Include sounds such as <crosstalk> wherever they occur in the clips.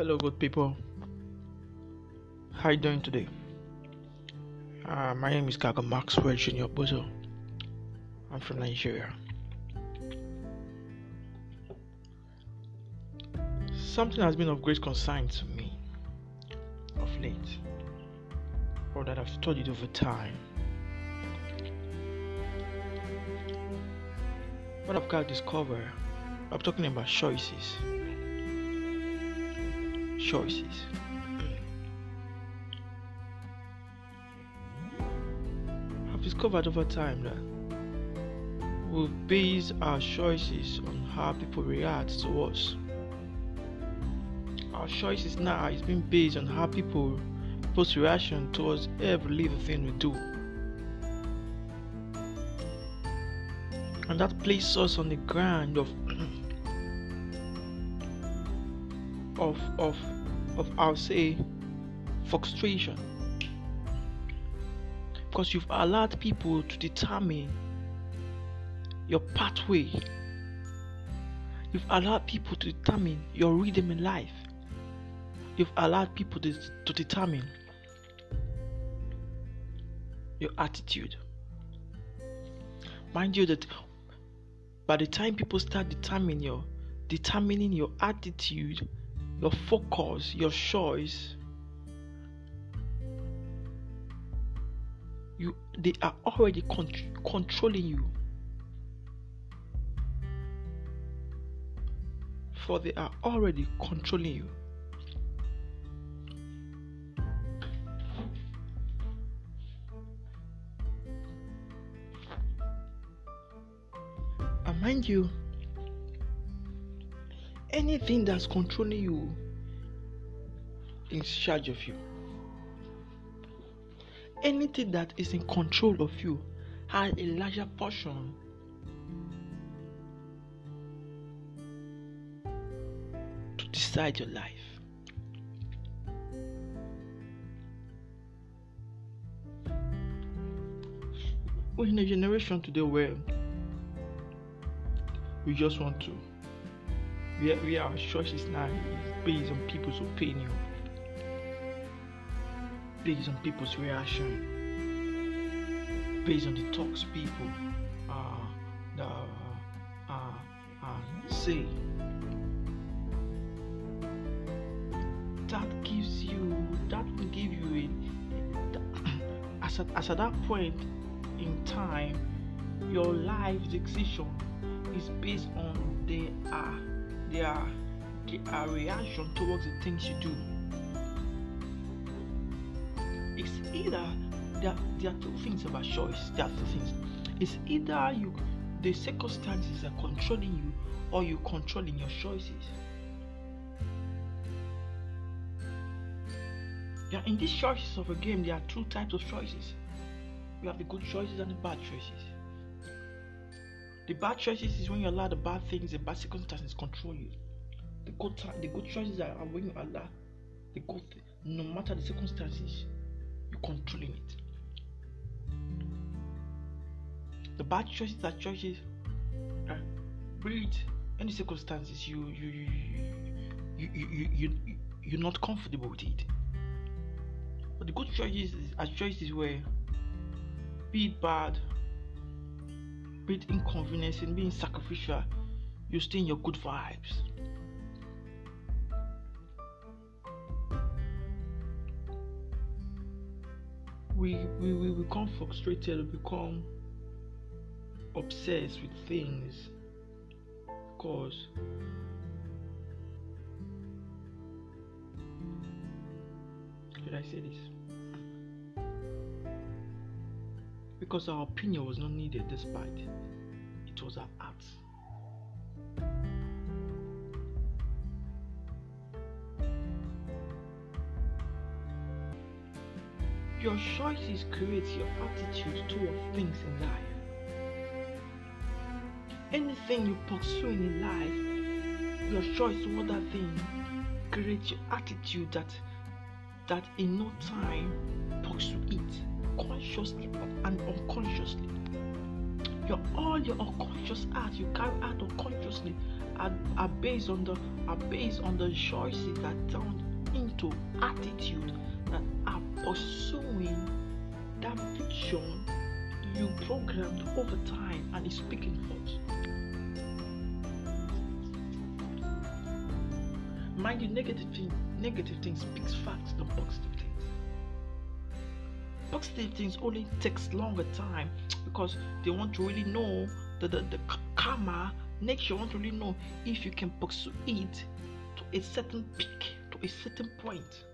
Hello, good people. How you doing today? Uh, my name is Gaga Maxwell Junior Bozo. I'm from Nigeria. Something has been of great concern to me of late, or that I've studied over time. What I've got to discover, I'm talking about choices. Choices. I've discovered over time that we base our choices on how people react to us. Our choices now is being based on how people people's reaction towards every little thing we do. And that places us on the ground of <clears throat> of of of I'll say frustration. Because you've allowed people to determine your pathway. You've allowed people to determine your rhythm in life. You've allowed people to, to determine your attitude. Mind you that by the time people start determining your determining your attitude your focus, your choice, you they are already con- controlling you. For they are already controlling you. And mind you, anything that's controlling you in charge of you. Anything that is in control of you has a larger portion to decide your life. We're in a generation today where we just want to where, where our choices now is based on people's opinion, based on people's reaction, based on the talks people uh, the, uh, uh, say. That gives you, that will give you a, <clears throat> as at, as at that point in time, your life decision is based on their uh, their their reaction towards the things you do. It's either there, there are two things about choice. There are two things. It's either you the circumstances are controlling you or you controlling your choices. Yeah, in these choices of a game, there are two types of choices. You have the good choices and the bad choices. The bad choices is when you allow the bad things, the bad circumstances control you. The good, the good choices are when you allow the good, no matter the circumstances, you're controlling it. The bad choices are choices, uh, breed any circumstances you you you you you, you, you, you're not comfortable with it. But the good choices are choices where, be it bad, be it inconveniencing, being sacrificial, you stay in your good vibes. We, we, we become frustrated, we become obsessed with things because did I say this? Because our opinion was not needed despite it was our acts. Your choices create your attitude toward things in life. Anything you pursue in life, your choice toward that thing creates your attitude that that in no time pursue it consciously and unconsciously. Your all your unconscious acts you carry out unconsciously are, are based on the are based on the choices that turn into attitude that are pursuing that vision you programmed over time and is speaking forth. Mind you, negative thing, negative things speaks facts than positive things. Positive things only takes longer time because they want to really know the, the, the karma nature want to really know if you can pursue it to a certain peak, to a certain point.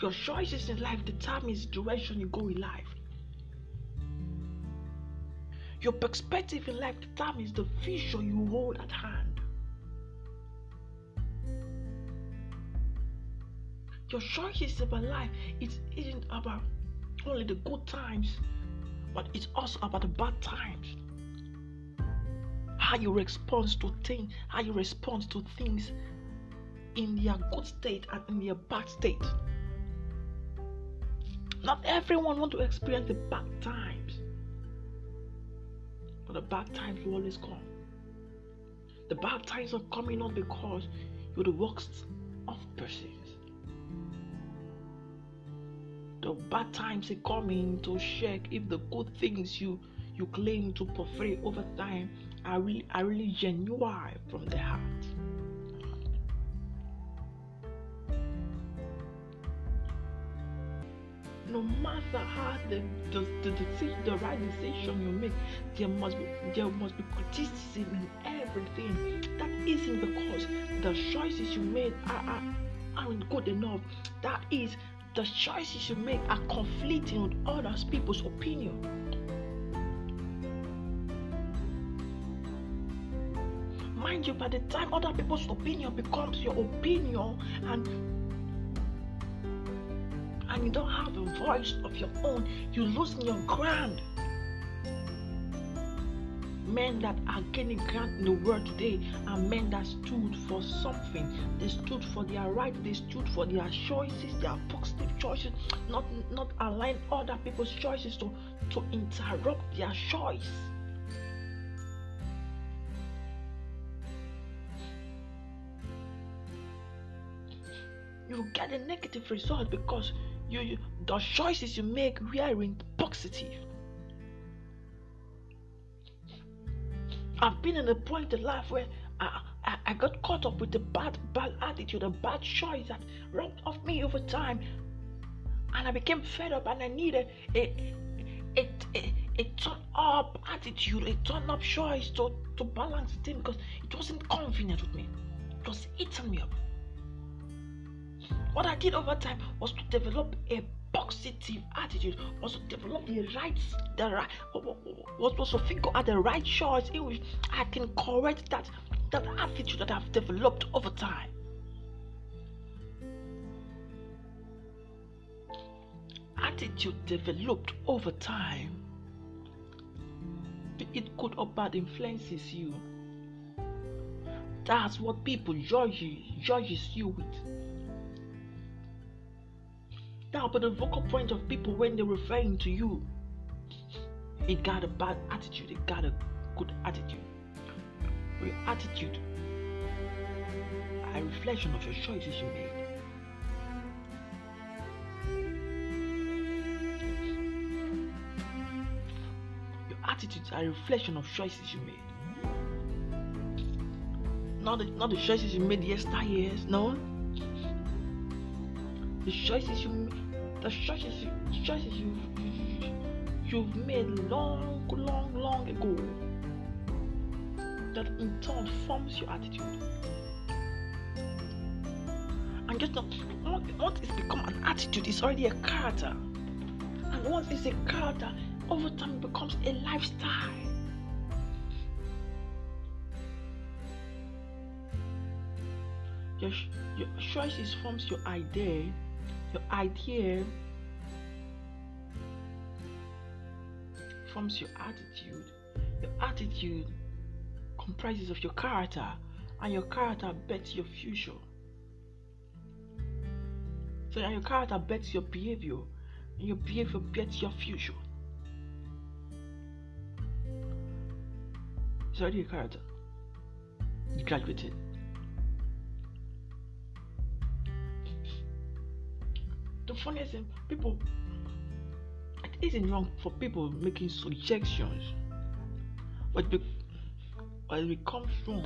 Your choices in life determines the direction you go in life. Your perspective in life determines the vision you hold at hand. Your choices about life it isn't about only the good times, but it's also about the bad times. How you respond to things, how you respond to things in their good state and in their bad state. Not everyone want to experience the bad times. But the bad times will always come. The bad times are coming not because you're the worst of persons. The bad times are coming to check if the good things you you claim to portray over time are really are really genuine from the heart. no matter how the the, the, decision, the right decision you make, there must be there must be criticism in everything. That isn't because the choices you made are, are aren't good enough. That is the choices you make are conflicting with others people's opinion. Mind you, by the time other people's opinion becomes your opinion and and you don't have a voice of your own, you're losing your ground. Men that are gaining ground in the world today are men that stood for something. They stood for their right. They stood for their choices, their positive choices, not not align other people's choices to to interrupt their choice. You get a negative result because you, you the choices you make we are in positive. I've been in a point in life where I, I, I got caught up with a bad bad attitude, a bad choice that rubbed off me over time, and I became fed up, and I needed a a, a, a turn up attitude, a turn up choice to, to balance the thing because it wasn't convenient with me. It was eating me up. What I did over time was to develop a positive attitude, also develop the right, the right, to figure out the right choice in which I can correct that that attitude that I've developed over time. Attitude developed over time, it good or bad, influences you. That's what people judge you, judges you with. Now, but the vocal point of people when they're referring to you, it got a bad attitude, it got a good attitude. Your attitude, a reflection of your choices you made. Your attitude are a reflection of choices you made. Not the, not the choices you made yesteryears, no the choices you the choices you the choices you, you you've made long long long ago that in turn forms your attitude. And just not once it's become an attitude it's already a character. And once it's a character over time it becomes a lifestyle. Your, your choices forms your idea your idea forms your attitude. Your attitude comprises of your character, and your character bets your future. So, your character bets your behavior, and your behavior bets your future. It's already your character. You graduated. The funniest thing, people, it isn't wrong for people making suggestions, but, be, but it comes from